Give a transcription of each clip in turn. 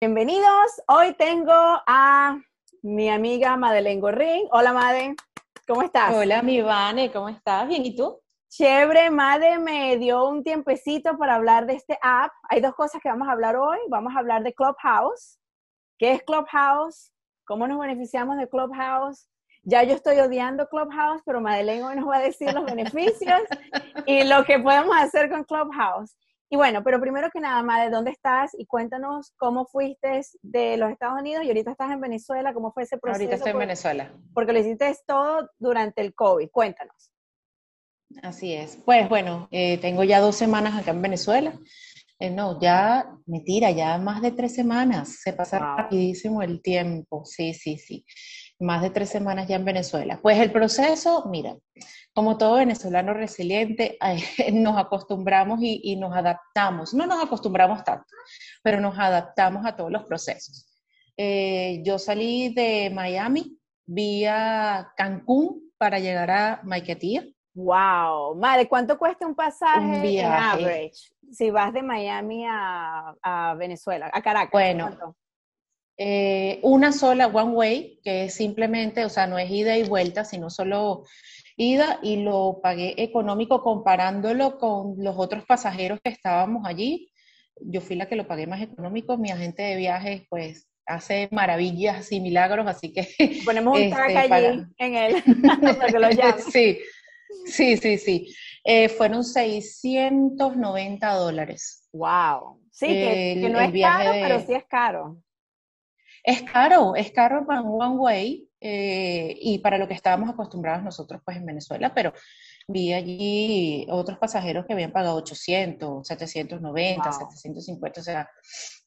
Bienvenidos. Hoy tengo a mi amiga Madeleine Gorrín. Hola, Made. ¿Cómo estás? Hola, mi Vane. ¿Cómo estás? Bien, ¿y tú? Chévere, Made me dio un tiempecito para hablar de este app. Hay dos cosas que vamos a hablar hoy. Vamos a hablar de Clubhouse. ¿Qué es Clubhouse? ¿Cómo nos beneficiamos de Clubhouse? Ya yo estoy odiando Clubhouse, pero Madeleine hoy nos va a decir los beneficios y lo que podemos hacer con Clubhouse. Y bueno, pero primero que nada, Madre, ¿dónde estás? Y cuéntanos cómo fuiste de los Estados Unidos y ahorita estás en Venezuela, ¿cómo fue ese proceso? Ahorita estoy en Venezuela. Porque lo hiciste todo durante el COVID. Cuéntanos. Así es. Pues bueno, eh, tengo ya dos semanas acá en Venezuela. Eh, no, ya, mentira, ya más de tres semanas. Se pasa rapidísimo el tiempo. Sí, sí, sí más de tres semanas ya en Venezuela. Pues el proceso, mira, como todo venezolano resiliente, nos acostumbramos y, nos adaptamos. No nos acostumbramos tanto, pero nos adaptamos a todos los procesos. Eh, yo salí de Miami vía Cancún para llegar a Maiquetía. Wow, madre, ¿cuánto cuesta un pasaje un en average? Si vas de Miami a, Venezuela, a Caracas. Bueno, eh, una sola one way, que es simplemente, o sea, no es ida y vuelta, sino solo ida, y lo pagué económico comparándolo con los otros pasajeros que estábamos allí. Yo fui la que lo pagué más económico, mi agente de viajes, pues, hace maravillas y milagros, así que... Ponemos un tag este, allí en él, Sí, sí, sí, sí. Eh, fueron 690 dólares. ¡Wow! Sí, que, no es caro, pero sí es caro. Es caro, es caro para un one way eh, y para lo que estábamos acostumbrados nosotros pues en Venezuela, pero vi allí otros pasajeros que habían pagado 800, 790, 750, o sea,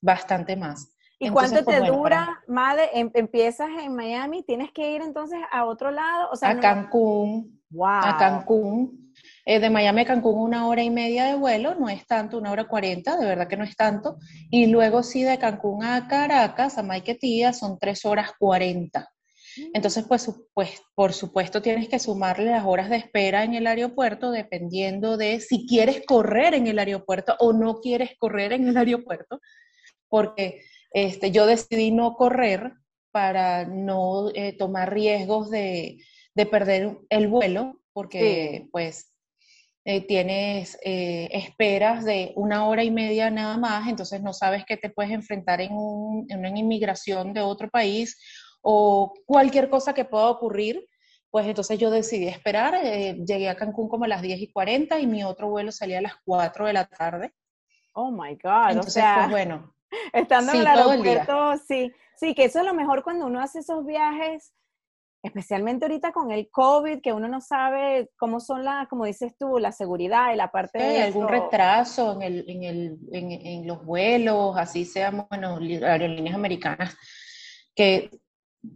bastante más. ¿Y cuánto pues, te dura, Madre? Em, empiezas en Miami, tienes que ir entonces a otro lado, o sea, a Cancún, wow. a Cancún, eh, de Miami a Cancún una hora y media de vuelo, no es tanto, una hora cuarenta, de verdad que no es tanto. Y luego sí de Cancún a Caracas, a Maiquetía, son tres horas cuarenta. Mm. Entonces, pues, pues, por supuesto tienes que sumarle las horas de espera en el aeropuerto dependiendo de si quieres correr en el aeropuerto o no quieres correr en el aeropuerto, porque este, yo decidí no correr para no eh, tomar riesgos de, de, perder el vuelo, porque pues eh, tienes eh, esperas de una hora y media nada más, entonces no sabes que te puedes enfrentar en, una inmigración de otro país o cualquier cosa que pueda ocurrir. Pues entonces yo decidí esperar, eh, llegué a Cancún como a las 10 y 40 y mi otro vuelo salía a las 4 de la tarde. Oh my God. Entonces, o sea, pues bueno. Estando en el aeropuerto, sí, sí, que eso es lo mejor cuando uno hace esos viajes especialmente ahorita con el COVID, que uno no sabe cómo son las, como dices tú, la seguridad y la parte de... algún retraso en, el, en, el, en, los vuelos, así sean, bueno, aerolíneas americanas que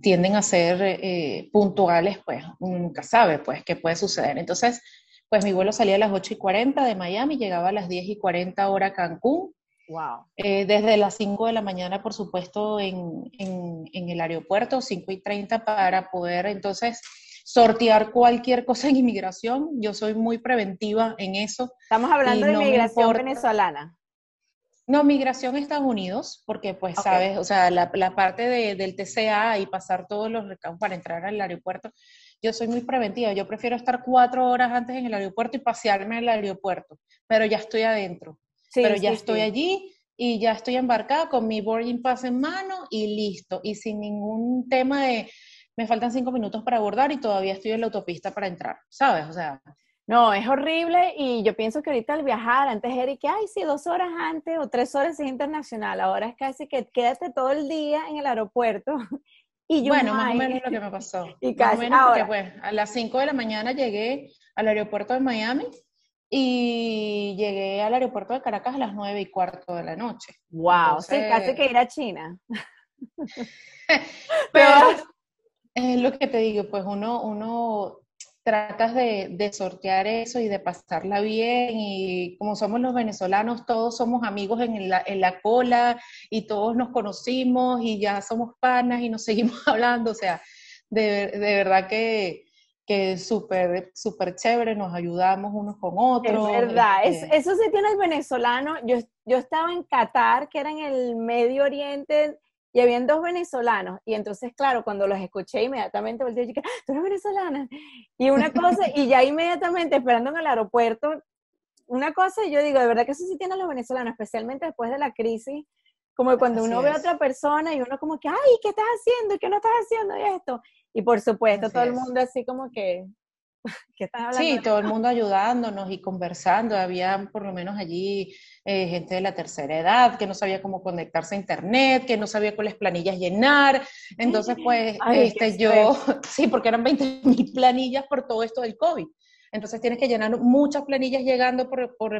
tienden a ser eh, puntuales, pues nunca sabe, pues, qué puede suceder. Entonces, pues mi vuelo salía a las 8 y 40 de Miami, llegaba a las 10 y 40 hora a Cancún, Wow. Eh, desde las 5 de la mañana, por supuesto, en, en, el aeropuerto, 5 y 30, para poder entonces sortear cualquier cosa en inmigración. Yo soy muy preventiva en eso. Estamos hablando de inmigración venezolana. No, migración a Estados Unidos, porque pues sabes, o sea, la, la parte de, del TCA y pasar todos los recados para entrar al aeropuerto, yo soy muy preventiva, yo prefiero estar cuatro horas antes en el aeropuerto y pasearme en el aeropuerto, pero ya estoy adentro pero ya estoy allí y ya estoy embarcada con mi boarding pass en mano y listo. Y sin ningún tema de, me faltan cinco minutos para abordar y todavía estoy en la autopista para entrar, ¿sabes? O sea... No, es horrible y yo pienso que ahorita al viajar, antes era que, ay, sí, dos horas antes o tres horas es internacional, ahora es casi que quédate todo el día en el aeropuerto. Y yo, bueno, más o menos lo que me pasó. Y casi, más o menos ahora, porque, pues, a las cinco de la mañana llegué al aeropuerto de Miami y llegué al aeropuerto de Caracas a las nueve y cuarto de la noche. ¡Wow! sí, casi que ir a China. Pero es lo que te digo, pues uno, uno tratas de, de, sortear eso y de pasarla bien y como somos los venezolanos, todos somos amigos en la, en la cola y todos nos conocimos y ya somos panas y nos seguimos hablando, o sea, de, de verdad que que es súper, súper chévere, nos ayudamos unos con otros. Es verdad, este eso sí tiene el venezolano. Yo, yo estaba en Qatar, que era en el Medio Oriente, y habían dos venezolanos. Y entonces, claro, cuando los escuché, inmediatamente volteé y dije, tú eres venezolana. Y una cosa, y ya inmediatamente esperando en el aeropuerto, una cosa, y yo digo, de verdad que eso sí tienen los venezolanos, especialmente después de la crisis, como cuando uno ve a otra persona y uno como que, ay, ¿qué estás haciendo? ¿Y qué no estás haciendo? Y esto. Y por supuesto, todo el mundo así como que, ¿qué estás hablando? Sí, todo el mundo ayudándonos y conversando. Había por lo menos allí eh, gente de la tercera edad que no sabía cómo conectarse a internet, que no sabía cuáles planillas llenar. Entonces, pues, este, yo, sí, porque eran 20 mil planillas por todo esto del COVID. Entonces tienes que llenar muchas planillas llegando, por, por,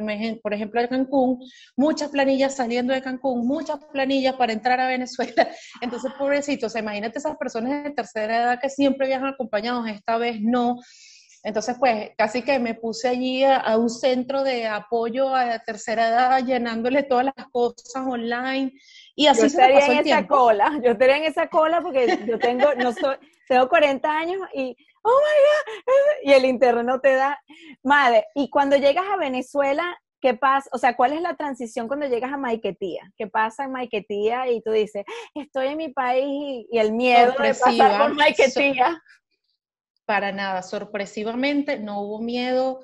por ejemplo, de Cancún, muchas planillas saliendo de Cancún, muchas planillas para entrar a Venezuela. Entonces, pobrecitos, imagínate esas personas de tercera edad que siempre viajan acompañados, esta vez no. Entonces, pues, casi que me puse allí a, un centro de apoyo a la tercera edad, llenándole todas las cosas online. Y así yo estaría en esa cola, yo estaría en esa cola porque yo tengo, no soy, tengo 40 años y oh my God, y el internet no te da. Madre, y cuando llegas a Venezuela, ¿qué pasa? O sea, ¿cuál es la transición cuando llegas a Maiquetía? ¿Qué pasa en Maiquetía y tú dices, estoy en mi país y, el miedo de pasar por Maiquetía? para nada, sorpresivamente no hubo miedo.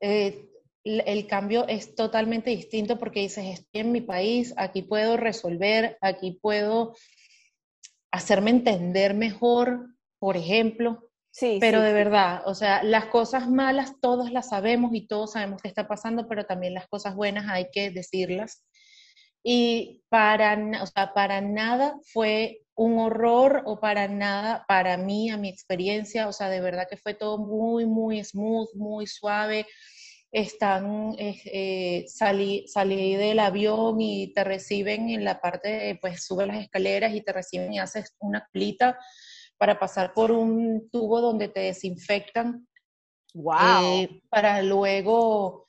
Eh, el cambio es totalmente distinto porque dices, estoy en mi país, aquí puedo resolver, aquí puedo hacerme entender mejor, por ejemplo, Sí, pero de verdad, o sea, las cosas malas todos las sabemos y todos sabemos qué está pasando, pero también las cosas buenas hay que decirlas. Y para, o sea, para nada fue un horror o para nada, para mí, a mi experiencia, o sea, de verdad que fue todo muy, muy smooth, muy suave. Están, eh, eh, salí, salí del avión y te reciben en la parte, pues sube las escaleras y te reciben y haces una plita para pasar por un tubo donde te desinfectan. Wow. Eh, para luego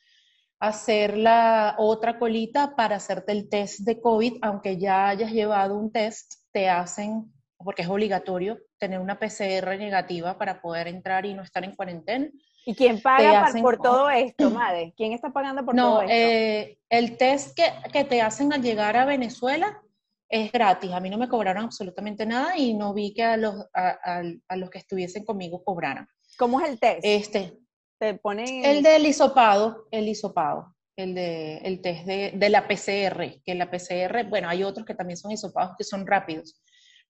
hacer la otra colita para hacerte el test de COVID, aunque ya hayas llevado un test, te hacen, porque es obligatorio, tener una PCR negativa para poder entrar y no estar en cuarentena. ¿Y quién paga por todo esto, madre? ¿Quién está pagando por todo esto? Eh, el test que, que, te hacen al llegar a Venezuela es gratis. A mí no me cobraron absolutamente nada y no vi que a los, a, los que estuviesen conmigo cobraran. ¿Cómo es el test? Este. Te ponen... El del hisopado, el hisopado, el, de, el test de, de, la PCR, que la PCR, bueno, hay otros que también son hisopados que son rápidos,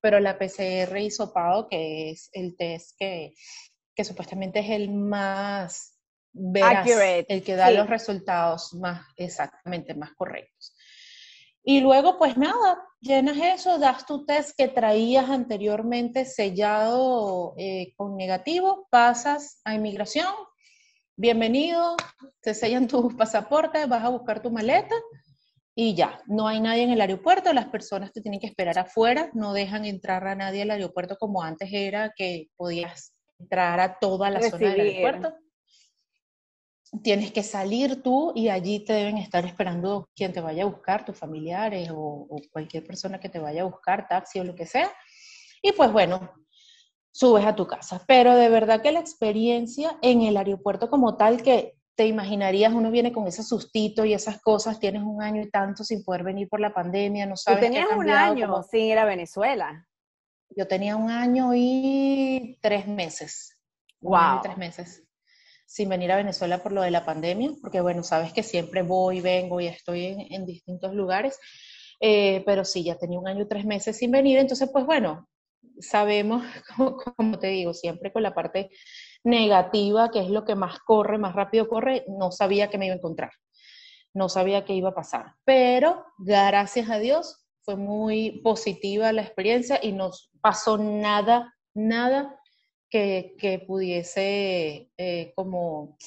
pero la PCR hisopado, que es el test que, que supuestamente es el más veraz, el que da los resultados más exactamente, más correctos. Y luego, pues nada, llenas eso, das tu test que traías anteriormente sellado eh, con negativo, pasas a inmigración, bienvenido, te sellan tu pasaporte, vas a buscar tu maleta y ya, no hay nadie en el aeropuerto, las personas te tienen que esperar afuera, no dejan entrar a nadie al aeropuerto como antes era, que podías entrar a toda la zona del aeropuerto tienes que salir tú y allí te deben estar esperando quien te vaya a buscar, tus familiares o, cualquier persona que te vaya a buscar, taxi o lo que sea. Y pues bueno, subes a tu casa. Pero de verdad que la experiencia en el aeropuerto como tal, que te imaginarías, uno viene con ese sustito y esas cosas, tienes un año y tanto sin poder venir por la pandemia, no sabes. Tú tenías un año sin ir a Venezuela. Yo tenía un año y tres meses. Wow. tres meses sin venir a Venezuela por lo de la pandemia, porque bueno, sabes que siempre voy, vengo y estoy en, distintos lugares, eh, pero sí, ya tenía un año y tres meses sin venir, entonces pues bueno, sabemos, como, te digo, siempre con la parte negativa, que es lo que más corre, más rápido corre, no sabía que me iba a encontrar, no sabía qué iba a pasar, pero gracias a Dios fue muy positiva la experiencia y no pasó nada, nada que, pudiese eh, como,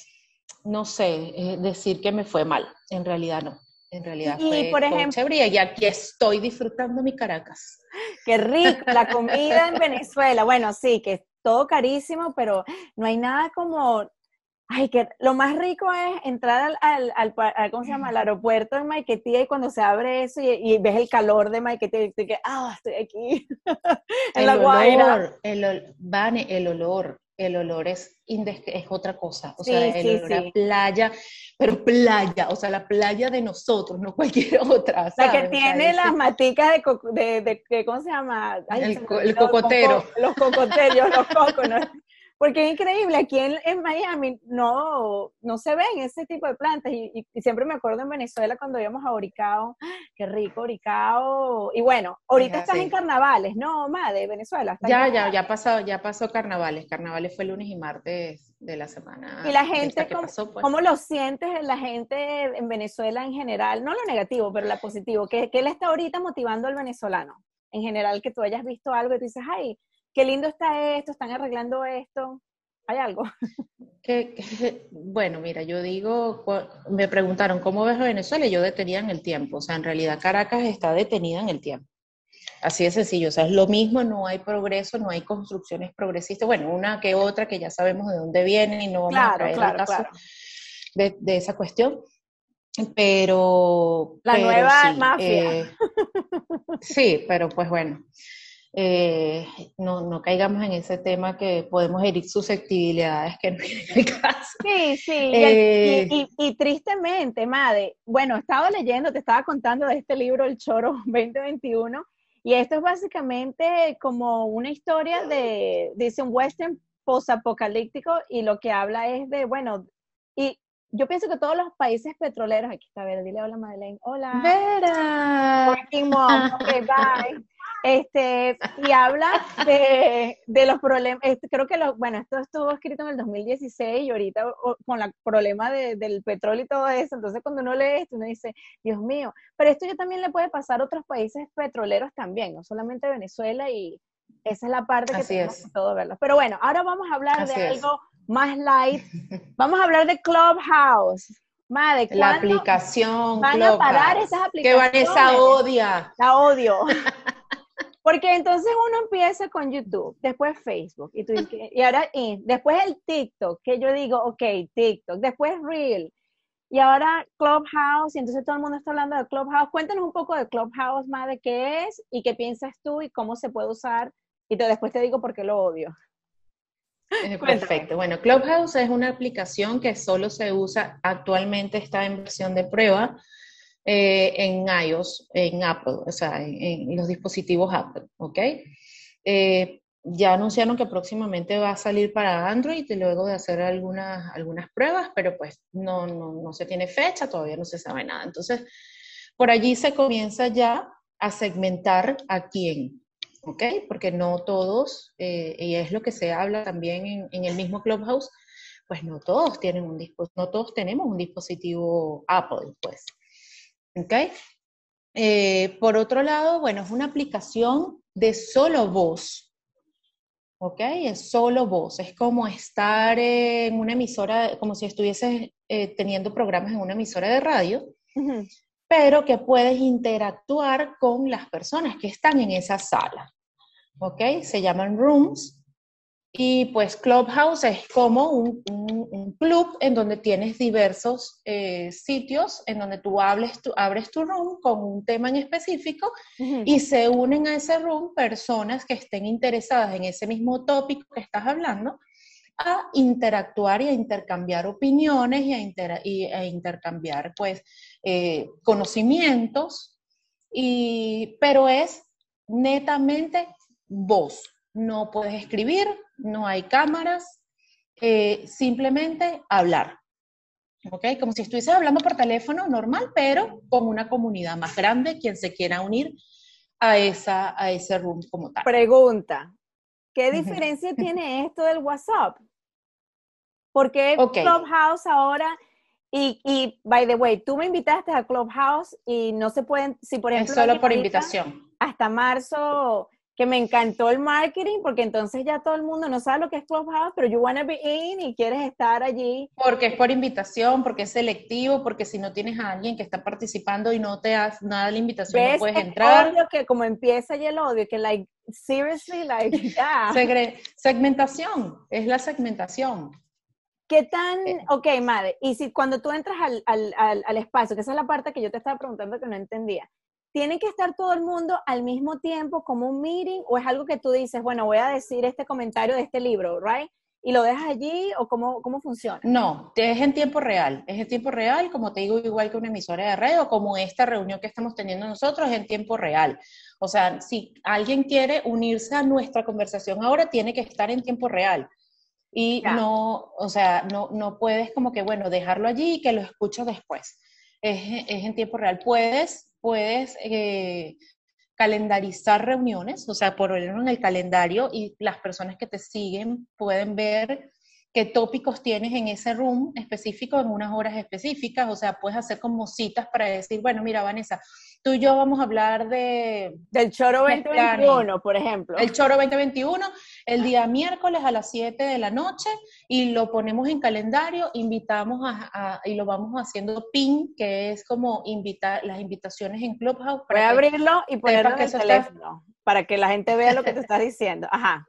no sé, eh, decir que me fue mal. En realidad no. En realidad y, por ejemplo, y aquí estoy disfrutando mi Caracas. Qué rico, la comida en Venezuela. Bueno, sí, que es todo carísimo, pero no hay nada como Ay, que lo más rico es entrar al, al, ¿cómo se llama? Al aeropuerto de Maiquetía y cuando se abre eso y, ves el calor de Maiquetía y que, ah, estoy aquí, en el la Olor, el, Vane, el olor, el olor es, es otra cosa. O sea, el olor a playa, pero playa, o sea, la playa de nosotros, no cualquier otra. La que tiene las maticas de, de, de, ¿cómo se llama? el, cocotero. los cocoterios, los cocos, porque es increíble, aquí en, Miami no, no se ven ese tipo de plantas y, siempre me acuerdo en Venezuela cuando íbamos a Oricao, qué rico Oricao. Y bueno, ahorita estás en carnavales, ¿no, de Venezuela? Ya, ya, ya pasó, ya pasó carnavales. Carnavales fue lunes y martes de la semana. Y la gente, ¿cómo, pues. ¿cómo, lo sientes la gente en Venezuela en general? No lo negativo, pero lo positivo. ¿Qué, ¿Qué le está ahorita motivando al venezolano? En general, que tú hayas visto algo y tú dices, ay, qué lindo está esto, están arreglando esto. ¿Hay algo? bueno, mira, yo digo, me preguntaron, ¿cómo ves Venezuela? Y yo detenía en el tiempo. O sea, en realidad Caracas está detenida en el tiempo. Así de sencillo. O sea, es lo mismo, no hay progreso, no hay construcciones progresistas. Bueno, una que otra que ya sabemos de dónde vienen y no vamos a traer el caso De, esa cuestión. Pero. La nueva mafia. Eh, sí, pero pues bueno. Eh, no, no, caigamos en ese tema que podemos herir susceptibilidades que no es el caso. Sí, sí, eh, y, tristemente, Made, bueno, estaba leyendo, te estaba contando de este libro, El Choro 2021, y esto es básicamente como una historia de, dice un western posapocalíptico, y lo que habla es de, bueno, y yo pienso que todos los países petroleros, aquí está Vera, dile hola Madeleine, hola. Vera. Working mom, okay, bye. Este, y habla de, de los problemas, creo que, lo, bueno, esto estuvo escrito en el 2016 y ahorita con el problema de, del petróleo y todo eso, entonces cuando uno lee esto, uno dice, Dios mío, pero esto ya también le puede pasar a otros países petroleros también, no solamente Venezuela y esa es la parte que Así tenemos es. que todo verlo. Pero bueno, ahora vamos a hablar de algo más light, vamos a hablar de Clubhouse. Madre, la aplicación van a parar esas aplicaciones? Que Vanessa odia. La odio. Porque entonces uno empieza con YouTube, después Facebook, y, tú, y ahora y después el TikTok, que yo digo, ok, TikTok, después Reel, y ahora Clubhouse, y entonces todo el mundo está hablando de Clubhouse. Cuéntanos un poco de Clubhouse, madre, qué es y qué piensas tú y cómo se puede usar, y después te digo por qué lo odio. Perfecto. Bueno, Clubhouse es una aplicación que solo se usa, actualmente está en versión de prueba, eh, en iOS, en Apple, o sea, en, los dispositivos Apple, ¿ok? Eh, ya anunciaron que próximamente va a salir para Android luego de hacer algunas, algunas pruebas, pero pues no, no, no se tiene fecha, todavía no se sabe nada. Entonces, por allí se comienza ya a segmentar a quién, ¿ok? Porque no todos, eh, y es lo que se habla también en, en, el mismo Clubhouse, pues no todos tienen un no todos tenemos un dispositivo Apple, pues. ¿Ok? Eh, por otro lado, bueno, es una aplicación de solo voz. ¿Ok? Es solo voz. Es como estar en una emisora, como si estuvieses eh, teniendo programas en una emisora de radio, pero que puedes interactuar con las personas que están en esa sala. ¿Ok? Se llaman rooms y pues Clubhouse es como un, club en donde tienes diversos eh, sitios en donde tú, hables, tú abres tu room con un tema en específico y se unen a ese room personas que estén interesadas en ese mismo tópico que estás hablando a interactuar y a intercambiar opiniones y a, intercambiar pues eh, conocimientos, y, pero es netamente voz. No puedes escribir, no hay cámaras, eh, simplemente hablar. ¿Ok? Como si estuvieses hablando por teléfono normal, pero con una comunidad más grande, quien se quiera unir a, esa, a ese room como tal. Pregunta, ¿qué diferencia tiene esto del WhatsApp? Porque Clubhouse ahora, y, y, by the way, tú me invitaste a Clubhouse y no se pueden, si por ejemplo... Es solo por invitación. Hasta marzo que me encantó el marketing porque entonces ya todo el mundo no sabe lo que es Clubhouse, pero you wanna be in y quieres estar allí. Porque es por invitación, porque es selectivo, porque si no tienes a alguien que está participando y no te das nada de la invitación, no puedes entrar. Odio que como empieza y el odio, que like, seriously, like, yeah. segmentación, es la segmentación. ¿Qué tan, eh. ok, madre, y si cuando tú entras al, al, al, al espacio, que esa es la parte que yo te estaba preguntando que no entendía, ¿tiene que estar todo el mundo al mismo tiempo como un meeting o es algo que tú dices, bueno, voy a decir este comentario de este libro, right? y lo dejas allí o cómo, cómo funciona? No, es en tiempo real, es en tiempo real, como te digo, igual que una emisora de radio, como esta reunión que estamos teniendo nosotros, es en tiempo real. O sea, si alguien quiere unirse a nuestra conversación ahora, tiene que estar en tiempo real. Y no, o sea, no, no puedes como que, bueno, dejarlo allí y que lo escuches después. Es, es en tiempo real. Puedes, puedes eh, calendarizar reuniones, o sea, ponerlo en el calendario y las personas que te siguen pueden ver qué tópicos tienes en ese room específico en unas horas específicas, o sea, puedes hacer como citas para decir, bueno, mira, Vanessa, tú y yo vamos a hablar de... Del Choro 2021, por ejemplo. El Choro 2021, el día miércoles a las 7 de la noche, y lo ponemos en calendario, invitamos a, y lo vamos haciendo pin, que es como invitar las invitaciones en Clubhouse. Para Voy a abrirlo y ponerlo en el teléfono, para que la gente vea lo que te estás diciendo. Ajá.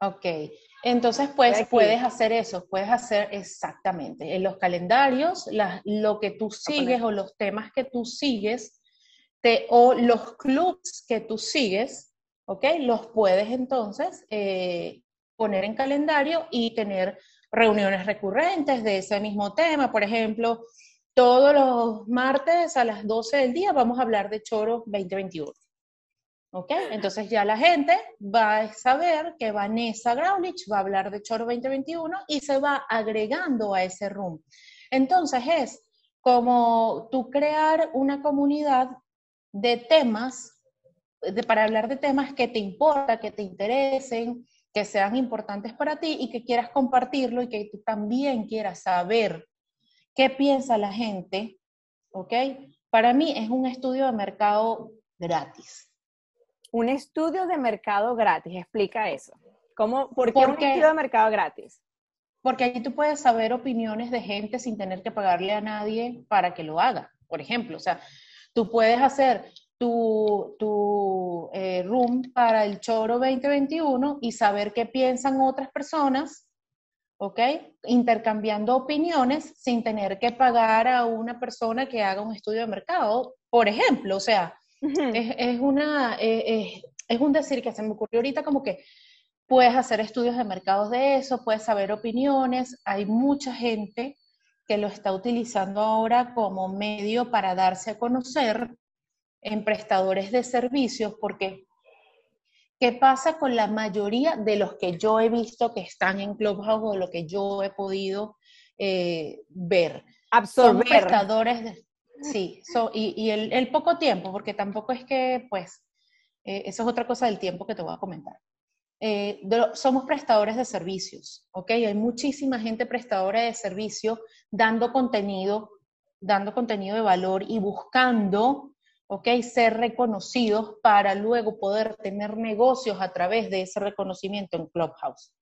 Ok. Entonces, pues puedes hacer eso, puedes hacer exactamente en los calendarios, lo que tú sigues o los temas que tú sigues, te, o los clubs que tú sigues, ¿ok? Los puedes entonces eh, poner en calendario y tener reuniones recurrentes de ese mismo tema. Por ejemplo, todos los martes a las 12 del día vamos a hablar de Choro 2021. ¿Ok? Entonces ya la gente va a saber que Vanessa Graulich va a hablar de Choro 2021 y se va agregando a ese room. Entonces es como tú crear una comunidad de temas, de, para hablar de temas que te importa, que te interesen, que sean importantes para ti y que quieras compartirlo y que tú también quieras saber qué piensa la gente, ¿ok? Para mí es un estudio de mercado gratis un estudio de mercado gratis, explica eso. ¿Cómo, ¿Por qué un estudio de mercado gratis? Porque allí tú puedes saber opiniones de gente sin tener que pagarle a nadie para que lo haga. Por ejemplo, o sea, tú puedes hacer tu, tu eh, room para el Choro 2021 y saber qué piensan otras personas, ¿ok? Intercambiando opiniones sin tener que pagar a una persona que haga un estudio de mercado, por ejemplo. O sea, es, una, eh, es un decir que se me ocurrió ahorita como que puedes hacer estudios de mercados de eso, puedes saber opiniones, hay mucha gente que lo está utilizando ahora como medio para darse a conocer en prestadores de servicios, porque ¿qué pasa con la mayoría de los que yo he visto que están en Clubhouse o lo que yo he podido eh, ver? Absorber. Son prestadores de, Sí, y, el, poco tiempo, porque tampoco es que, pues, eh, eso es otra cosa del tiempo que te voy a comentar. Eh, somos prestadores de servicios, ¿ok? Hay muchísima gente prestadora de servicios dando contenido, dando contenido de valor y buscando, ¿ok? Ser reconocidos para luego poder tener negocios a través de ese reconocimiento en Clubhouse.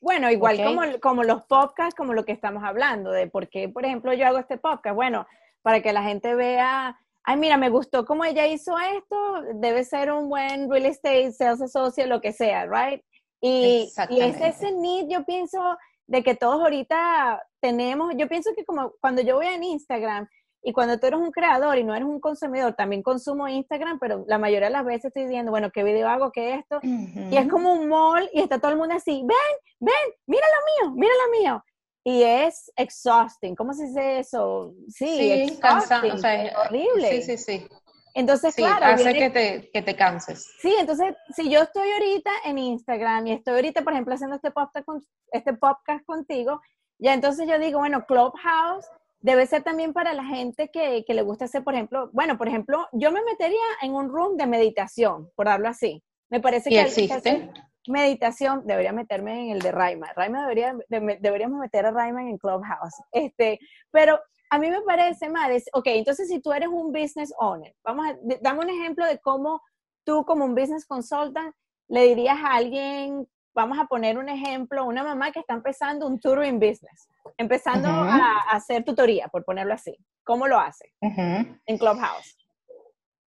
Bueno, igual como, como los podcasts, como lo que estamos hablando, de por qué, por ejemplo, yo hago este podcast. Bueno, para que la gente vea, ay, mira, me gustó cómo ella hizo esto, debe ser un buen real estate, sales associate, lo que sea, right? Y, y es ese need, yo pienso, de que todos ahorita tenemos, yo pienso que como cuando yo voy en Instagram y cuando tú eres un creador y no eres un consumidor, también consumo Instagram, pero la mayoría de las veces estoy diciendo, bueno, ¿qué video hago? ¿Qué esto? Y es como un mall y está todo el mundo así, ven, ven, mira lo mío, mira lo mío y es exhausting. ¿Cómo se dice eso? Sí, sí exhausting, o sea, es horrible. Sí, sí, sí. Entonces, claro. Hace que, te, que te canses. Sí, entonces, si yo estoy ahorita en Instagram y estoy ahorita, por ejemplo, haciendo este podcast, con, este podcast contigo, ya entonces yo digo, bueno, Clubhouse debe ser también para la gente que, que le gusta hacer, por ejemplo, bueno, por ejemplo, yo me metería en un room de meditación, por darlo así. Me parece que existe meditación, debería meterme en el de Raima. Raima debería, deberíamos meter a Raima en Clubhouse. Este, pero a mí me parece mal, es, ok, entonces si tú eres un business owner, vamos a, dame un ejemplo de cómo tú como un business consultant le dirías a alguien, vamos a poner un ejemplo, una mamá que está empezando un touring business, empezando a, hacer tutoría, por ponerlo así. ¿Cómo lo hace en Clubhouse?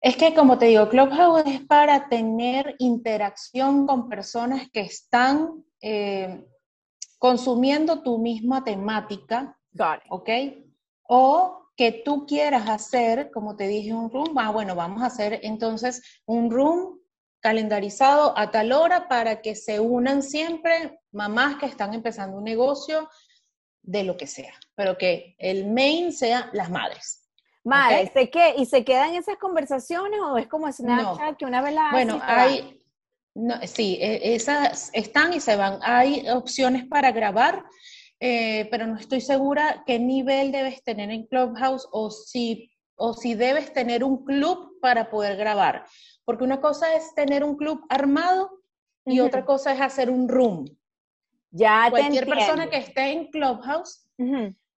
Es que, como te digo, Clubhouse es para tener interacción con personas que están eh, consumiendo tu misma temática, ¿ok? O que tú quieras hacer, como te dije, un room, ah, bueno, vamos a hacer entonces un room calendarizado a tal hora para que se unan siempre mamás que están empezando un negocio de lo que sea, pero que el main sea las madres. Madres, qué? ¿Y se quedan esas conversaciones o es como Snapchat que una vez la Bueno, hay, no, sí, e, esas están y se van. Hay opciones para grabar, eh, pero no estoy segura qué nivel debes tener en Clubhouse o si, o si debes tener un club para poder grabar. Porque una cosa es tener un club armado y otra cosa es hacer un room. Ya Cualquier persona que esté en Clubhouse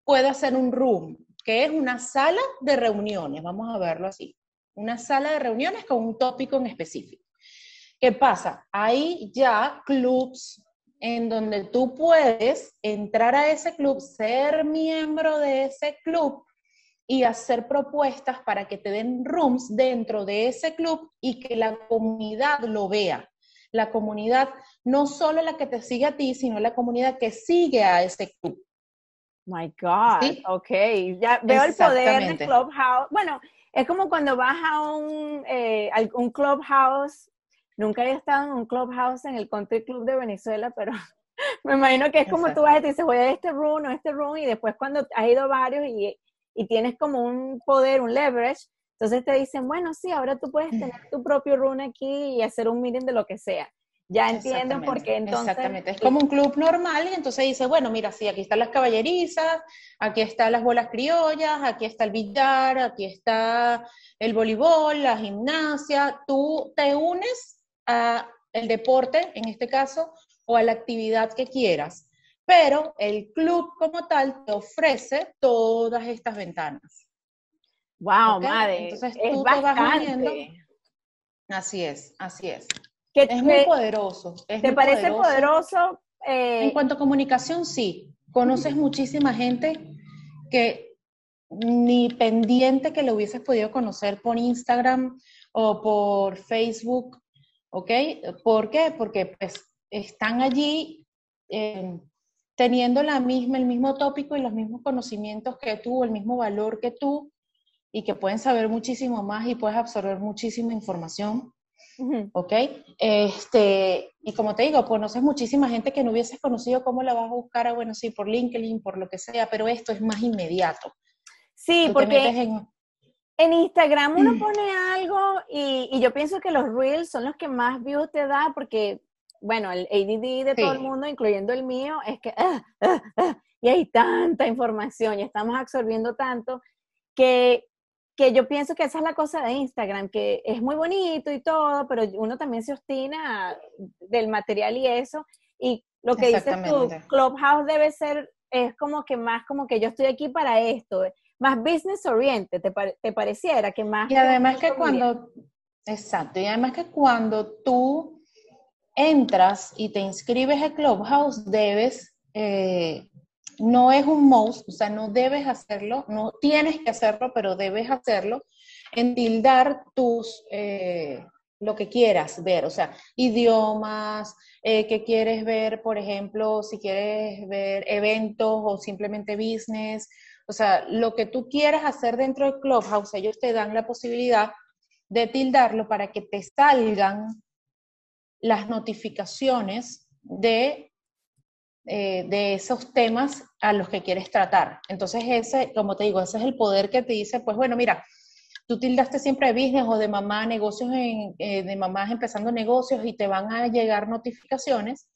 puede hacer un room, que es una sala de reuniones, vamos a verlo así. Una sala de reuniones con un tópico en específico. ¿Qué pasa? Hay ya clubs en donde tú puedes entrar a ese club, ser miembro de ese club y hacer propuestas para que te den rooms dentro de ese club y que la comunidad lo vea. La comunidad, no solo la que te sigue a ti, sino la comunidad que sigue a ese club. My God, ok, ya veo el poder del Clubhouse. Bueno, es como cuando vas a un, eh, un Clubhouse, nunca he estado en un Clubhouse en el Country Club de Venezuela, pero me imagino que es como tú vas y te dices, voy a este room o este room, y después cuando has ido varios y y tienes como un poder, un leverage, entonces te dicen, bueno, sí, ahora tú puedes tener tu propio run aquí y hacer un meeting de lo que sea. Ya entiendo por qué entonces... Exactamente, es como un club normal y entonces dice, bueno, mira, sí, aquí están las caballerizas, aquí están las bolas criollas, aquí está el billar, aquí está el voleibol, la gimnasia, tú te unes a el deporte, en este caso, o a la actividad que quieras pero el club como tal te ofrece todas estas ventanas. Wow, madre. Entonces tú te vas uniendo. Así es, así es. es muy poderoso. ¿Te parece poderoso? Eh, en cuanto a comunicación, sí. Conoces muchísima gente que ni pendiente que lo hubieses podido conocer por Instagram o por Facebook, ¿ok? ¿Por qué? Porque pues están allí eh, teniendo la misma, el mismo tópico y los mismos conocimientos que tú, el mismo valor que tú, y que pueden saber muchísimo más y puedes absorber muchísima información. ¿Ok? Este, y como te digo, conoces muchísima gente que no hubieses conocido, ¿cómo la vas a buscar? Ah, bueno, sí, por LinkedIn, por lo que sea, pero esto es más inmediato. Sí, porque en... en... Instagram uno pone algo y, y, yo pienso que los reels son los que más views te da porque bueno, el ADD de todo el mundo, incluyendo el mío, es que, ah, ah, ah, y hay tanta información y estamos absorbiendo tanto que, que yo pienso que esa es la cosa de Instagram, que es muy bonito y todo, pero uno también se obstina del material y eso. Y lo que dices tú, Clubhouse debe ser, es como que más como que yo estoy aquí para esto, más business oriented, ¿te, te pareciera? Que más... Y además que cuando, exacto, y además que cuando tú entras y te inscribes a Clubhouse, debes, eh, no es un mouse, o sea, no debes hacerlo, no tienes que hacerlo, pero debes hacerlo, en tildar tus, eh, lo que quieras ver, o sea, idiomas, eh, que quieres ver, por ejemplo, si quieres ver eventos o simplemente business, o sea, lo que tú quieras hacer dentro de Clubhouse, ellos te dan la posibilidad de tildarlo para que te salgan las notificaciones de, eh, de esos temas a los que quieres tratar. Entonces, ese, como te digo, ese es el poder que te dice, pues bueno, mira, tú tildaste siempre de business o de mamá, negocios, eh, de mamás empezando negocios y te van a llegar notificaciones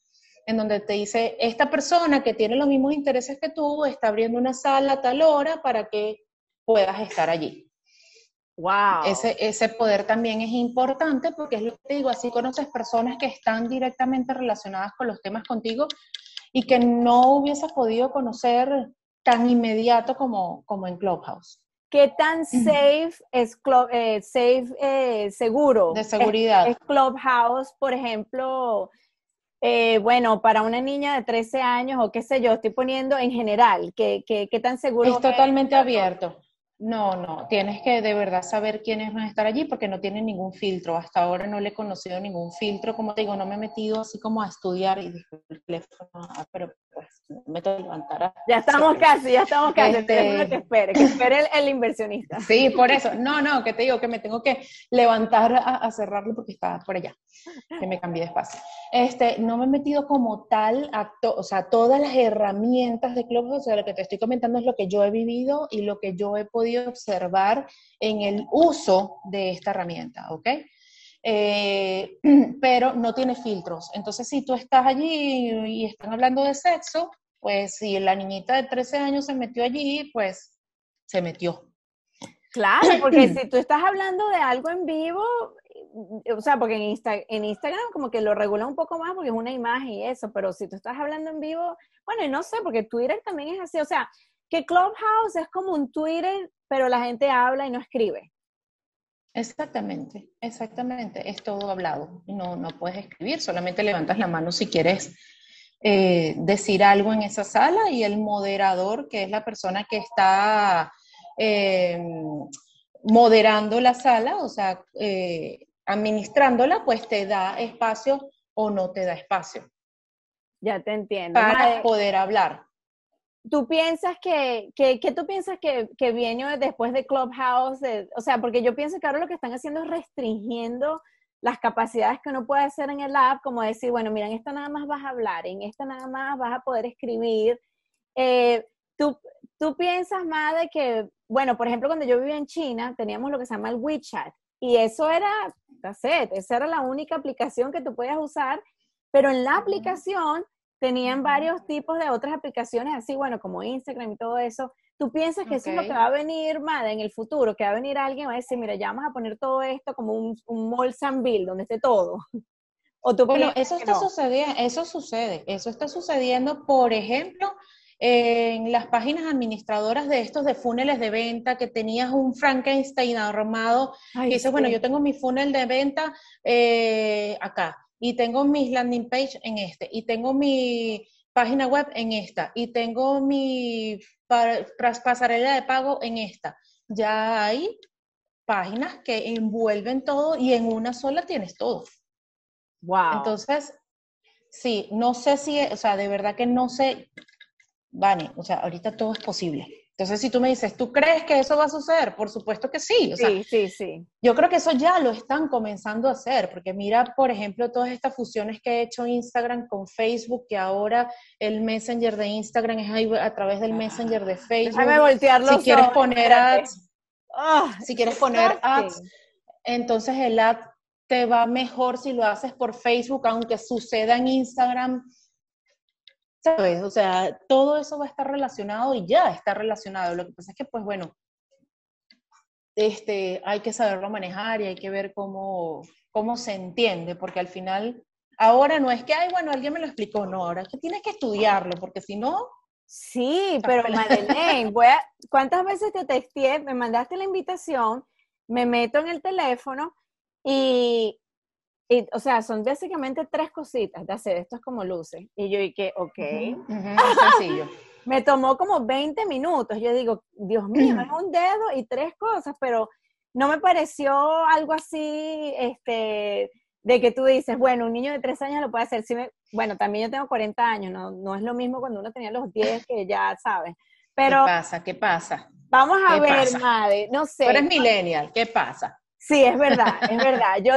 en donde te dice, esta persona que tiene los mismos intereses que tú está abriendo una sala a tal hora para que puedas estar allí. Wow. Ese, ese poder también es importante porque es lo que te digo, así conoces personas que están directamente relacionadas con los temas contigo y que no hubieses podido conocer tan inmediato como, como en Clubhouse. ¿Qué tan safe es eh, safe, eh, seguro? De seguridad. Es, Clubhouse, por ejemplo, eh, bueno, para una niña de 13 años o qué sé yo, estoy poniendo en general, ¿qué, qué, qué tan seguro es? totalmente abierto. No, no, tienes que de verdad saber quiénes van a estar allí porque no tienen ningún filtro. Hasta ahora no le he conocido ningún filtro. Como te digo, no me he metido así como a estudiar y el teléfono, ah, pero pues me tengo que levantar. ya estamos casi, ya estamos casi. Este... Que espere, que espere el, inversionista. Sí, por eso. No, no, que te digo que me tengo que levantar a, cerrarlo porque está por allá, que me cambié de espacio. Este, no me he metido como tal, a o sea, todas las herramientas de Clubhouse, o sea, lo que te estoy comentando es lo que yo he vivido y lo que yo he podido observar en el uso de esta herramienta, ¿ok? Eh, pero no tiene filtros. Entonces, si tú estás allí y están hablando de sexo, pues si la niñita de 13 años se metió allí, pues se metió. Claro, porque si tú estás hablando de algo en vivo, o sea, porque en, en Instagram como que lo regula un poco más porque es una imagen y eso, pero si tú estás hablando en vivo, bueno, y no sé, porque Twitter también es así, o sea, que Clubhouse es como un Twitter, pero la gente habla y no escribe. Exactamente, exactamente, es todo hablado. No, no puedes escribir, solamente levantas la mano si quieres eh, decir algo en esa sala y el moderador, que es la persona que está eh, moderando la sala, o sea, eh, administrándola, pues te da espacio o no te da espacio. Ya te entiendo. Para poder hablar. ¿Tú piensas que, que, tú piensas que, que, viene después de Clubhouse? o sea, porque yo pienso que ahora lo que están haciendo es restringiendo las capacidades que uno puede hacer en el app, como decir, bueno, mira, en esta nada más vas a hablar, en esta nada más vas a poder escribir. Eh, ¿tú, ¿Tú piensas más de que, bueno, por ejemplo, cuando yo vivía en China, teníamos lo que se llama el WeChat, y eso era, sé, esa era la única aplicación que tú podías usar, pero en la aplicación tenían varios tipos de otras aplicaciones, así, bueno, como Instagram y todo eso. ¿Tú piensas que eso es lo que va a venir, Mada, en el futuro? Que va a venir alguien y va a decir, mira, ya vamos a poner todo esto como un, un mall Bill, donde esté todo. ¿O tú bueno, eso está sucediendo, eso sucede, eso está sucediendo, por ejemplo, en las páginas administradoras de estos de funnels de venta, que tenías un Frankenstein armado, y dices, bueno, yo tengo mi funnel de venta eh, acá, y tengo mis landing page en este, y tengo mi página web en esta, y tengo mi pasarela de pago en esta. Ya hay páginas que envuelven todo y en una sola tienes todo. Wow. Entonces, sí, no sé si, o sea, de verdad que no sé, Vale, o sea, ahorita todo es posible. Entonces, si tú me dices, ¿tú crees que eso va a suceder? Por supuesto que sí. sí, sí, sí. Yo creo que eso ya lo están comenzando a hacer, porque mira, por ejemplo, todas estas fusiones que ha hecho Instagram con Facebook, que ahora el Messenger de Instagram es a través del Messenger de Facebook. Déjame voltearlo. Si quieres poner ads, ah, si quieres poner ads, entonces el ad te va mejor si lo haces por Facebook, aunque suceda en Instagram ¿sabes? O sea, todo eso va a estar relacionado y ya está relacionado. Lo que pasa es que, pues bueno, este, hay que saberlo manejar y hay que ver cómo, cómo se entiende, porque al final, ahora no es que, ay, bueno, alguien me lo explicó, no, ahora es que tienes que estudiarlo, porque si no... Sí, pero Madeleine, voy a, ¿cuántas veces te texté, me mandaste la invitación, me meto en el teléfono y y, o sea, son básicamente tres cositas de hacer, esto es como luces. Y yo dije, ok. sencillo. Me tomó como 20 minutos. Yo digo, Dios mío, es un dedo y tres cosas, pero no me pareció algo así, este, de que tú dices, bueno, un niño de tres años lo puede hacer. Sí bueno, también yo tengo 40 años, no, no es lo mismo cuando uno tenía los 10 que ya sabes. Pero, ¿Qué pasa? ¿Qué pasa? Vamos a ver, madre, no sé. Tú eres millennial, ¿qué pasa? Sí, es verdad, es verdad. Yo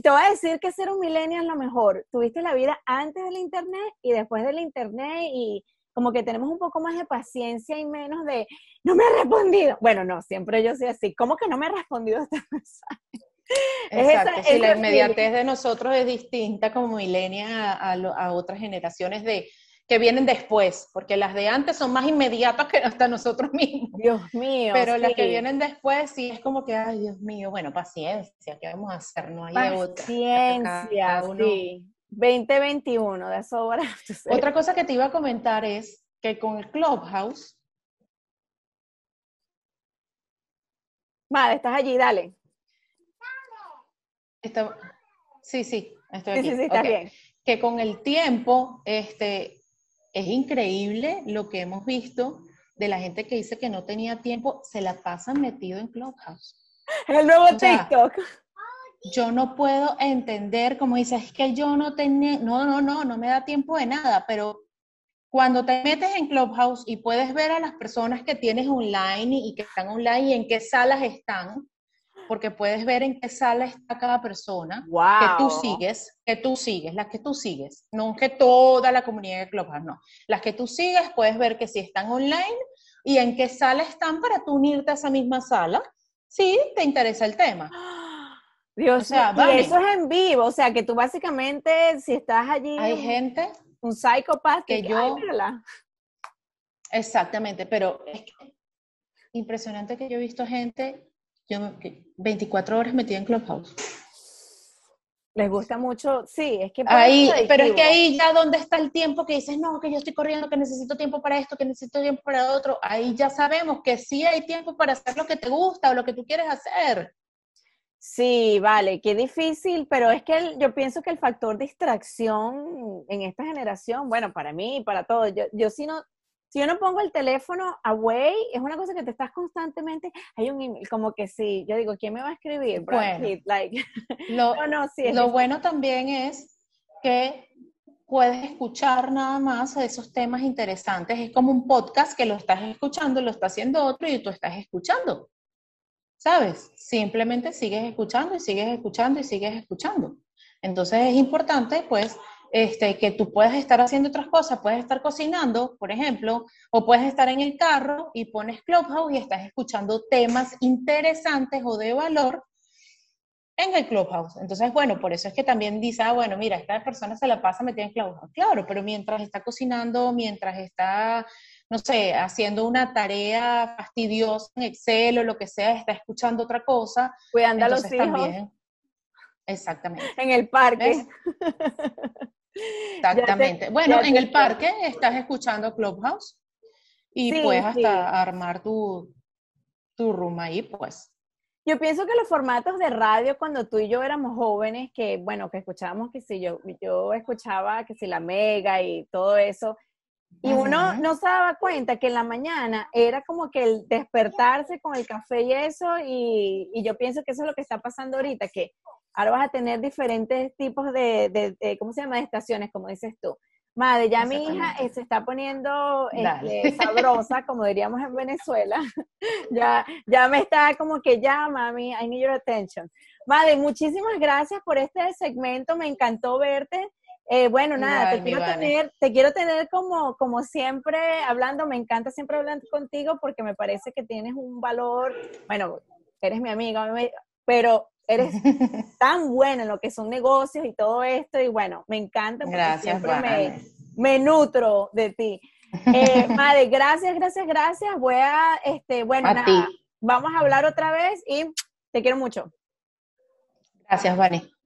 te voy a decir que ser un millennial es lo mejor. Tuviste la vida antes del internet y después del internet y como que tenemos un poco más de paciencia y menos de, no me ha respondido. Bueno, no, siempre yo soy así. ¿Cómo que no me ha respondido este mensaje? Exacto, si la inmediatez de nosotros es distinta como millennial a otras generaciones de que vienen después, porque las de antes son más inmediatas que hasta nosotros mismos. Dios mío. Pero las que vienen después sí es como que, ay, Dios mío, bueno, paciencia, ¿qué vamos a hacer? No hay paciencia, sí. 2021, de sobra. Otra cosa que te iba a comentar es que con el Clubhouse. Vale, estás allí, dale. sí, sí, estoy aquí. Sí, sí, está bien. Que con el tiempo, este, es increíble lo que hemos visto de la gente que dice que no tenía tiempo, se la pasan metido en Clubhouse. El nuevo TikTok. Yo no puedo entender, como dices, es que yo no tenía, no, no, no, no me da tiempo de nada, pero cuando te metes en Clubhouse y puedes ver a las personas que tienes online y que están online y en qué salas están, porque puedes ver en qué sala está cada persona que tú sigues, que tú sigues, las que tú sigues, no que toda la comunidad de Clubhouse, no. Las que tú sigues puedes ver que si están online y en qué sala están para tú unirte a esa misma sala, si te interesa el tema. Dios, y eso es en vivo, o sea que tú básicamente, si estás allí... Hay gente... Un psicópata que, yo... exactamente, pero es impresionante que yo he visto gente yo 24 horas metida en Clubhouse. Les gusta mucho, sí, es que... Ahí, pero es que ahí ya donde está el tiempo que dices, no, que yo estoy corriendo, que necesito tiempo para esto, que necesito tiempo para otro, ahí ya sabemos que sí hay tiempo para hacer lo que te gusta o lo que tú quieres hacer. Sí, vale, qué difícil, pero es que yo pienso que el factor distracción en esta generación, bueno, para mí y para todos, yo, yo sí no, si yo no pongo el teléfono away, es una cosa que te estás constantemente, hay un email, como que sí, yo digo, ¿quién me va a escribir? bueno, lo, no, sí, lo bueno también es que puedes escuchar nada más esos temas interesantes. Es como un podcast que lo estás escuchando, lo está haciendo otro y tú estás escuchando. ¿Sabes? Simplemente sigues escuchando y sigues escuchando y sigues escuchando. Entonces es importante, pues, este, que tú puedes estar haciendo otras cosas, puedes estar cocinando, por ejemplo, o puedes estar en el carro y pones Clubhouse y estás escuchando temas interesantes o de valor en el Clubhouse. Entonces, bueno, por eso es que también dice, ah, bueno, mira, esta persona se la pasa metida en Clubhouse. Claro, pero mientras está cocinando, mientras está, no sé, haciendo una tarea fastidiosa en Excel o lo que sea, está escuchando otra cosa. Cuidando a los hijos. También, exactamente. En el parque. Exactamente. bueno, en el parque estás escuchando Clubhouse y puedes hasta armar tu, tu room ahí, pues. Yo pienso que los formatos de radio cuando tú y yo éramos jóvenes, que bueno, que escuchábamos que si yo, yo escuchaba que si la mega y todo eso, y uno no se daba cuenta que en la mañana era como que el despertarse con el café y eso, y, y yo pienso que eso es lo que está pasando ahorita, que Ahora vas a tener diferentes tipos de, ¿cómo se llama? De estaciones, como dices tú. Madre, ya mi hija eh, se está poniendo este, sabrosa, como diríamos en Venezuela. ya, ya me está como que ya, mami, I need your attention. Madre, muchísimas gracias por este segmento, me encantó verte. Eh, bueno, nada, te quiero tener, te quiero tener como, como siempre hablando, me encanta siempre hablar contigo porque me parece que tienes un valor, bueno, eres mi amiga, pero eres tan buena en lo que son negocios y todo esto, y bueno, me encanta porque gracias, siempre me, nutro de ti. Eh, madre, gracias, gracias, gracias. Voy a, este, bueno, vamos a hablar otra vez y te quiero mucho. Gracias, Vani.